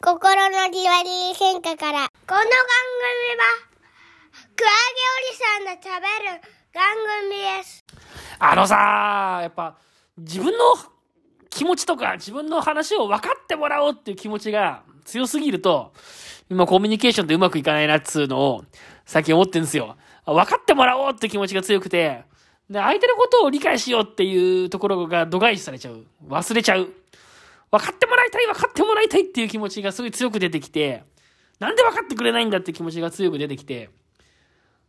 心のじわり変化から。この番組は、クラゲおじさんが食べる番組です。あのさ、やっぱ、自分の気持ちとか、自分の話を分かってもらおうっていう気持ちが強すぎると、今コミュニケーションってうまくいかないなっつうのを、最近思ってるんですよ。分かってもらおうって気持ちが強くて、で、相手のことを理解しようっていうところが度外視されちゃう。忘れちゃう。分かってもらいたい、分かってもらいたいっていう気持ちがすごい強く出てきて、なんで分かってくれないんだって気持ちが強く出てきて、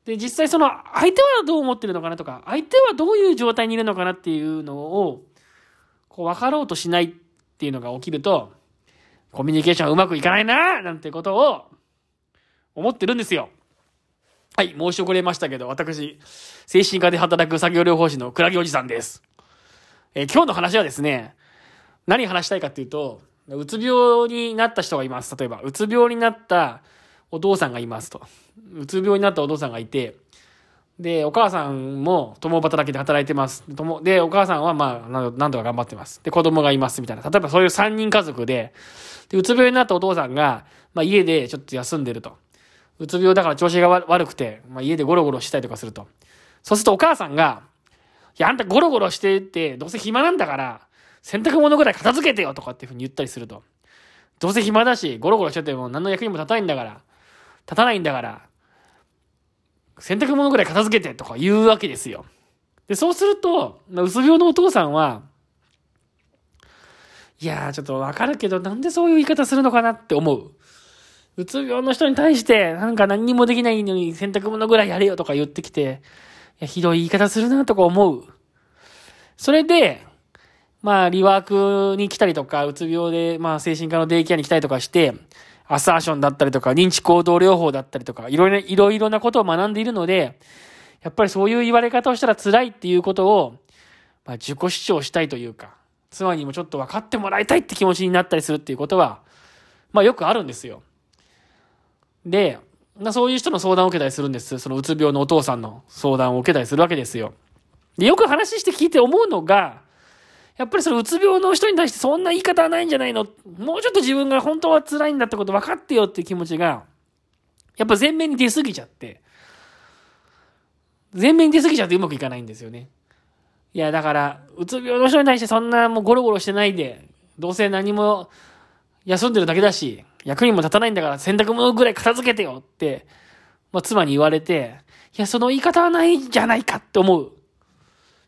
で、実際その相手はどう思ってるのかなとか、相手はどういう状態にいるのかなっていうのを、こう分かろうとしないっていうのが起きると、コミュニケーションうまくいかないななんてことを思ってるんですよ。はい、申し遅れましたけど、私、精神科で働く作業療法士のクラゲおじさんです。えー今日の話はですね、何話したいかっていうと、うつ病になった人がいます。例えば、うつ病になったお父さんがいますと。うつ病になったお父さんがいて、で、お母さんも共働きで働いてます。で、お母さんはまあ、なんとか頑張ってます。で、子供がいますみたいな。例えばそういう3人家族で、で、うつ病になったお父さんが、まあ家でちょっと休んでると。うつ病だから調子が悪くて、まあ家でゴロゴロしたりとかすると。そうするとお母さんが、いや、あんたゴロゴロしてて、どうせ暇なんだから、洗濯物ぐらい片付けてよとかっていうふうに言ったりすると。どうせ暇だし、ゴロゴロしてても何の役にも立たないんだから、立たないんだから、洗濯物ぐらい片付けてとか言うわけですよ。で、そうすると、まあうつ病のお父さんは、いやー、ちょっとわかるけど、なんでそういう言い方するのかなって思う。うつ病の人に対して、なんか何にもできないのに洗濯物ぐらいやれよとか言ってきて、いやひどい言い方するなとか思う。それで、まあ、リワークに来たりとか、うつ病で、まあ、精神科のデイケアに来たりとかして、アサーションだったりとか、認知行動療法だったりとか、いろいろ、いろいろなことを学んでいるので、やっぱりそういう言われ方をしたら辛いっていうことを、まあ、自己主張したいというか、妻にもちょっと分かってもらいたいって気持ちになったりするっていうことは、まあ、よくあるんですよ。で、まあそういう人の相談を受けたりするんです。そのうつ病のお父さんの相談を受けたりするわけですよ。で、よく話して聞いて思うのが、やっぱりそのうつ病の人に対してそんな言い方はないんじゃないの？もうちょっと自分が本当は辛いんだってこと分かってよっていう気持ちが、やっぱ前面に出過ぎちゃって、前面に出過ぎちゃってうまくいかないんですよね。いや、だから、うつ病の人に対してそんなもうゴロゴロしてないで、どうせ何も休んでるだけだし、役にも立たないんだから洗濯物ぐらい片付けてよって、まあ妻に言われて、いや、その言い方はないんじゃないかって思う。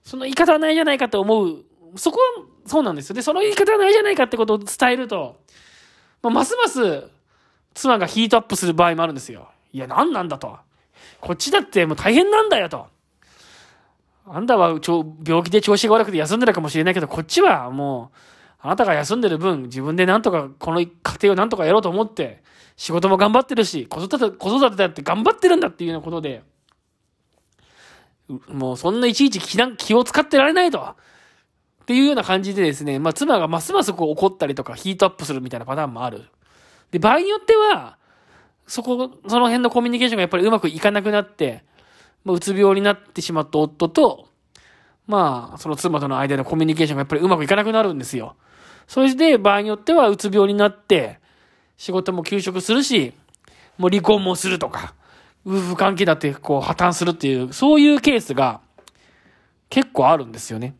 その言い方はないじゃないかって思う。そこは、そうなんですよ。で、その言い方はないじゃないかってことを伝えると、まあ、ますます、妻がヒートアップする場合もあるんですよ。いや、何なんだと。こっちだってもう大変なんだよと。あんたは病気で調子が悪くて休んでるかもしれないけど、こっちはもう、あなたが休んでる分、自分でなんとか、この家庭をなんとかやろうと思って、仕事も頑張ってるし、子育て、子育てだって頑張ってるんだっていうようなことで、もうそんないちいち気気を使ってられないと。っていうような感じでですね、まあ妻がますますこう怒ったりとかヒートアップするみたいなパターンもある。で、場合によっては、そこ、その辺のコミュニケーションがやっぱりうまくいかなくなって、まあ、うつ病になってしまった夫と、まあ、その妻との間のコミュニケーションがやっぱりうまくいかなくなるんですよ。それで、場合によっては、うつ病になって、仕事も休職するし、もう離婚もするとか、夫婦関係だってこう破綻するっていう、そういうケースが結構あるんですよね。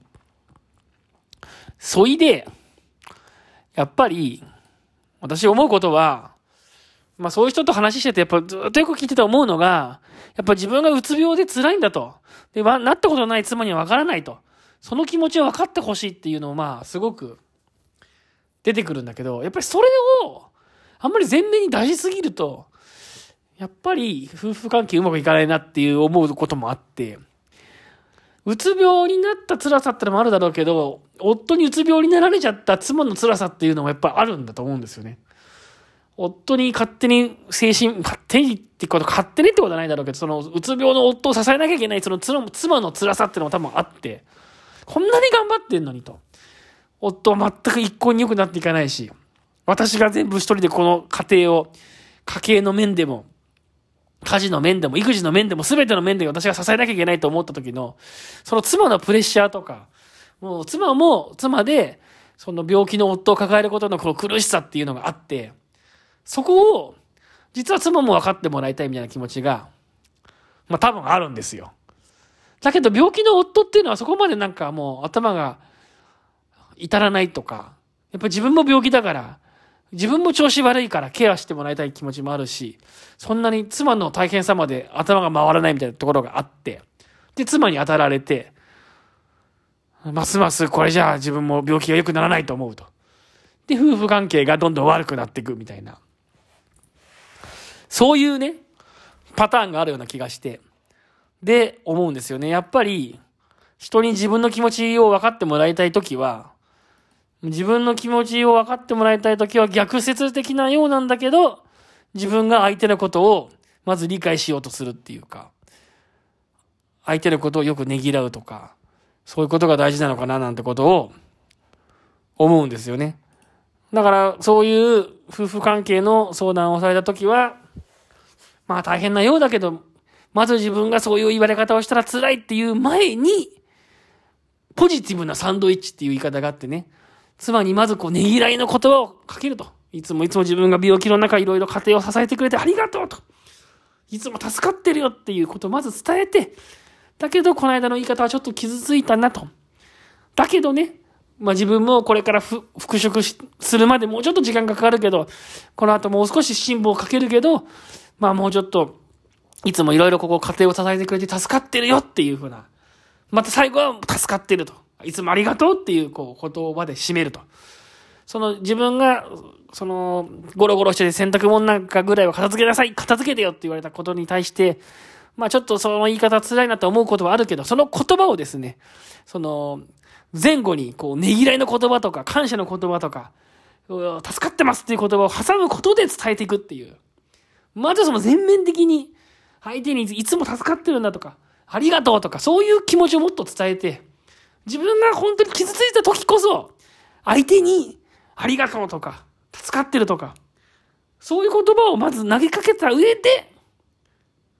そいで、やっぱり、私思うことは、まあそういう人と話してて、やっぱずっとよく聞いてて思うのが、やっぱ自分がうつ病で辛いんだと。で、なったことない妻にはわからないと。その気持ちを分かってほしいっていうのをまあすごく出てくるんだけど、やっぱりそれをあんまり前面に出しすぎると、やっぱり夫婦関係うまくいかないなっていう思うこともあって、うつ病になった辛さってのもあるだろうけど、夫にうつ病になられちゃった妻の辛さっていうのもやっぱりあるんだと思うんですよね。夫に勝手に精神、勝手にってこと、勝手にってことはないだろうけど、そのうつ病の夫を支えなきゃいけない、その妻妻の辛さっていうのも多分あって、こんなに頑張ってんのにと。夫は全く一向に良くなっていかないし、私が全部一人でこの家庭を、家計の面でも、家事の面でも、育児の面でも、全ての面で私が支えなきゃいけないと思った時の、その妻のプレッシャーとか、もう妻も妻で、その病気の夫を抱えることのこの苦しさっていうのがあって、そこを、実は妻も分かってもらいたいみたいな気持ちが、まあ多分あるんですよ。だけど病気の夫っていうのはそこまでなんかもう頭が至らないとか、やっぱ自分も病気だから、自分も調子悪いからケアしてもらいたい気持ちもあるし、そんなに妻の大変さまで頭が回らないみたいなところがあって、で、妻に当たられて、ますますこれじゃあ自分も病気が良くならないと思うと。で、夫婦関係がどんどん悪くなっていくみたいな。そういうね、パターンがあるような気がして。で、思うんですよね。やっぱり、人に自分の気持ちを分かってもらいたいときは、自分の気持ちを分かってもらいたいときは逆説的なようなんだけど、自分が相手のことをまず理解しようとするっていうか、相手のことをよくねぎらうとか、そういうことが大事なのかななんてことを思うんですよね。だから、そういう夫婦関係の相談をされたときは、まあ大変なようだけど、まず自分がそういう言われ方をしたら辛いっていう前に、ポジティブなサンドイッチっていう言い方があってね、妻にまずこうねぎらいの言葉をかけると。いつもいつも自分が病気の中いろいろ家庭を支えてくれてありがとうと。いつも助かってるよっていうことをまず伝えて、だけどこの間の言い方はちょっと傷ついたなと。だけどね、まあ自分もこれから復職するまでもうちょっと時間がかかるけど、この後もう少し辛抱をかけるけど、まあもうちょっと、いつもいろいろここ家庭を支えてくれて助かってるよっていうふうな。また最後は助かってると。いつもありがとうっていうこう言葉で締めると。その自分が、その、ゴロゴロしてて洗濯物なんかぐらいは片付けなさい片付けてよって言われたことに対して、まあちょっとその言い方辛いなと思うことはあるけど、その言葉をですね、その、前後にこう、ねぎらいの言葉とか、感謝の言葉とか、助かってますっていう言葉を挟むことで伝えていくっていう。まずその全面的に、相手にいつも助かってるんだとか、ありがとうとか、そういう気持ちをもっと伝えて、自分が本当に傷ついた時こそ、相手に、ありがとうとか、助かってるとか、そういう言葉をまず投げかけた上で、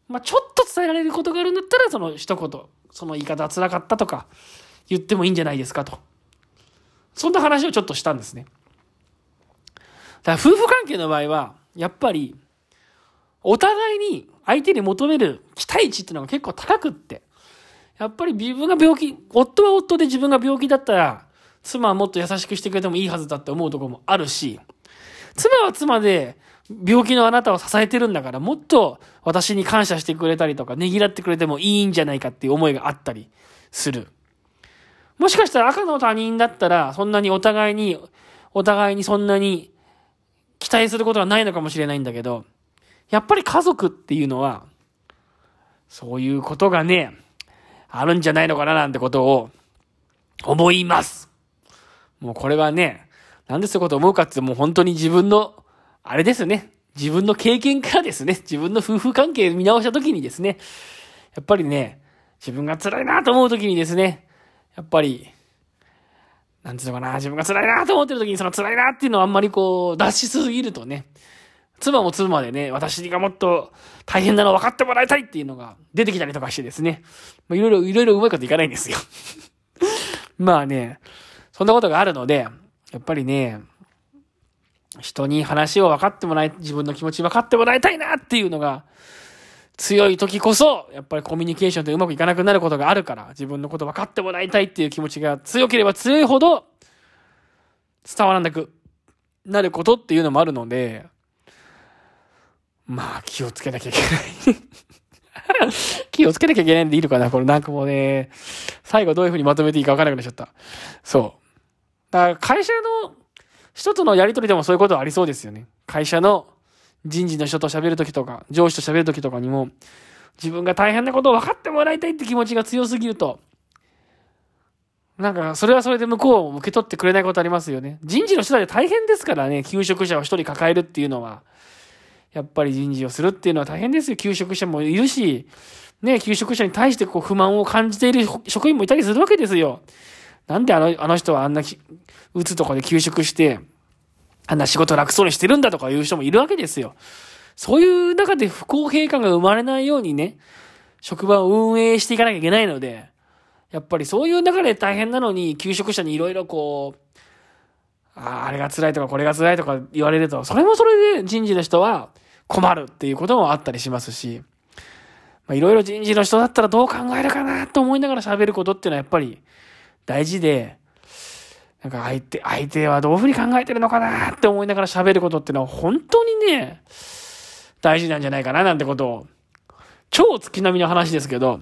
まあ、ちょっと伝えられることがあるんだったら、その一言、その言い方は辛かったとか、言ってもいいんじゃないですかと。そんな話をちょっとしたんですね。だから夫婦関係の場合は、やっぱり、お互いに相手に求める期待値っていうのが結構高くって、やっぱり自分が病気、夫は夫で自分が病気だったら、妻はもっと優しくしてくれてもいいはずだって思うところもあるし、妻は妻で病気のあなたを支えてるんだから、もっと私に感謝してくれたりとか、ねぎらってくれてもいいんじゃないかっていう思いがあったりする。もしかしたら赤の他人だったら、そんなにお互いに、お互いにそんなに期待することはないのかもしれないんだけど、やっぱり家族っていうのは、そういうことがね、あるんじゃないのかななんてことを思います。もうこれはね、なんでそういうこと思うかってもう本当に自分の、あれですね。自分の経験からですね、自分の夫婦関係見直した時にですね、やっぱりね、自分が辛いなと思う時にですね、やっぱり、なんていうのかな、自分が辛いなと思ってる時にその辛いなっていうのをあんまりこう、出しすぎるとね、妻も妻でね、私がもっと大変なの分かってもらいたいっていうのが出てきたりとかしてですね、まあ、いろいろ、いろいろうまいこといかないんですよ。まあね、そんなことがあるので、やっぱりね、人に話を分かってもらい、自分の気持ち分かってもらいたいなっていうのが、強い時こそ、やっぱりコミュニケーションってうまくいかなくなることがあるから、自分のこと分かってもらいたいっていう気持ちが強ければ強いほど、伝わらなくなることっていうのもあるので、まあ、気をつけなきゃいけない 気をつけなきゃいけないんでいいのかなこれなんかもうね、最後どういう風にまとめていいか分からなくなっちゃった。そう。だから会社の人とのやりとりでもそういうことはありそうですよね。会社の人事の人と喋るときとか、上司と喋るときとかにも、自分が大変なことを分かってもらいたいって気持ちが強すぎると、なんか、それはそれで向こうを受け取ってくれないことありますよね。人事の人だって大変ですからね、求職者を一人抱えるっていうのは。やっぱり人事をするっていうのは大変ですよ。求職者もいるし、ね、求職者に対してこう不満を感じている職員もいたりするわけですよ。なんであの、あの人はあんな、打つとかで休職して、あんな仕事楽そうにしてるんだとかいう人もいるわけですよ。そういう中で不公平感が生まれないようにね、職場を運営していかなきゃいけないので、やっぱりそういう中で大変なのに、求職者にいろいろこう、あああれが辛いとかこれが辛いとか言われると、それもそれで人事の人は困るっていうこともあったりしますし、まあ、いろいろ人事の人だったらどう考えるかなと思いながら喋ることっていうのはやっぱり大事で、なんか相手、相手はどういうふうに考えてるのかなって思いながら喋ることっていうのは本当にね、大事なんじゃないかななんてことを、超月並みの話ですけど、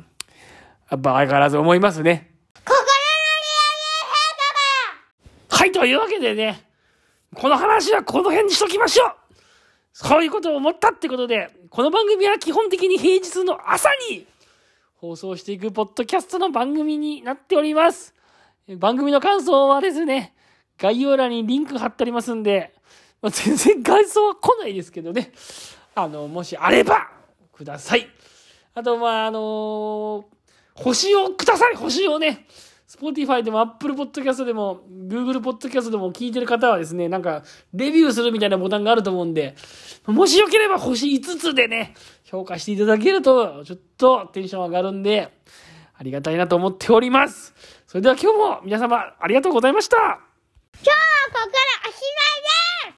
やっぱ相変わらず思いますね。心のはい、というわけでね、この話はこの辺にしときましょうそういうことを思ったってことで、この番組は基本的に平日の朝に放送していくポッドキャストの番組になっております。番組の感想はですね、概要欄にリンク貼ってありますんで、まあ、全然感想は来ないですけどね、あの、もしあれば、ください。あと、まあ、あのー星をください星をね Spotify でもアップルポッドキャストでも Google Podcast でも聞いてる方はですね、なんか、レビューするみたいなボタンがあると思うんで、もしよければ星5つでね、評価していただけると、ちょっとテンション上がるんで、ありがたいなと思っております。それでは今日も皆様ありがとうございました。今日はここからおしまい